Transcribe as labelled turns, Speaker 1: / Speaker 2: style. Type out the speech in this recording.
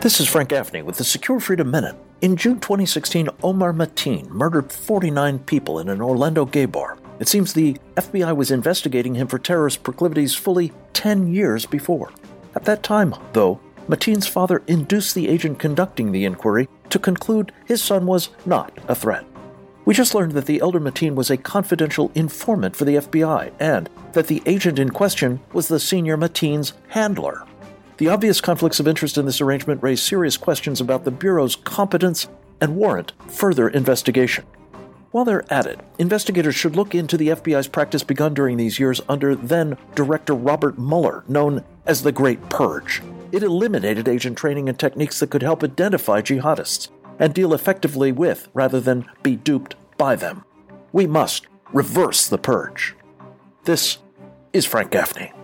Speaker 1: This is Frank Gaffney with the Secure Freedom Minute. In June 2016, Omar Mateen murdered 49 people in an Orlando gay bar. It seems the FBI was investigating him for terrorist proclivities fully 10 years before. At that time, though, Mateen's father induced the agent conducting the inquiry to conclude his son was not a threat. We just learned that the elder Mateen was a confidential informant for the FBI and that the agent in question was the senior Mateen's handler. The obvious conflicts of interest in this arrangement raise serious questions about the Bureau's competence and warrant further investigation. While they're at it, investigators should look into the FBI's practice begun during these years under then Director Robert Mueller, known as the Great Purge. It eliminated agent training and techniques that could help identify jihadists and deal effectively with rather than be duped by them. We must reverse the purge. This is Frank Gaffney.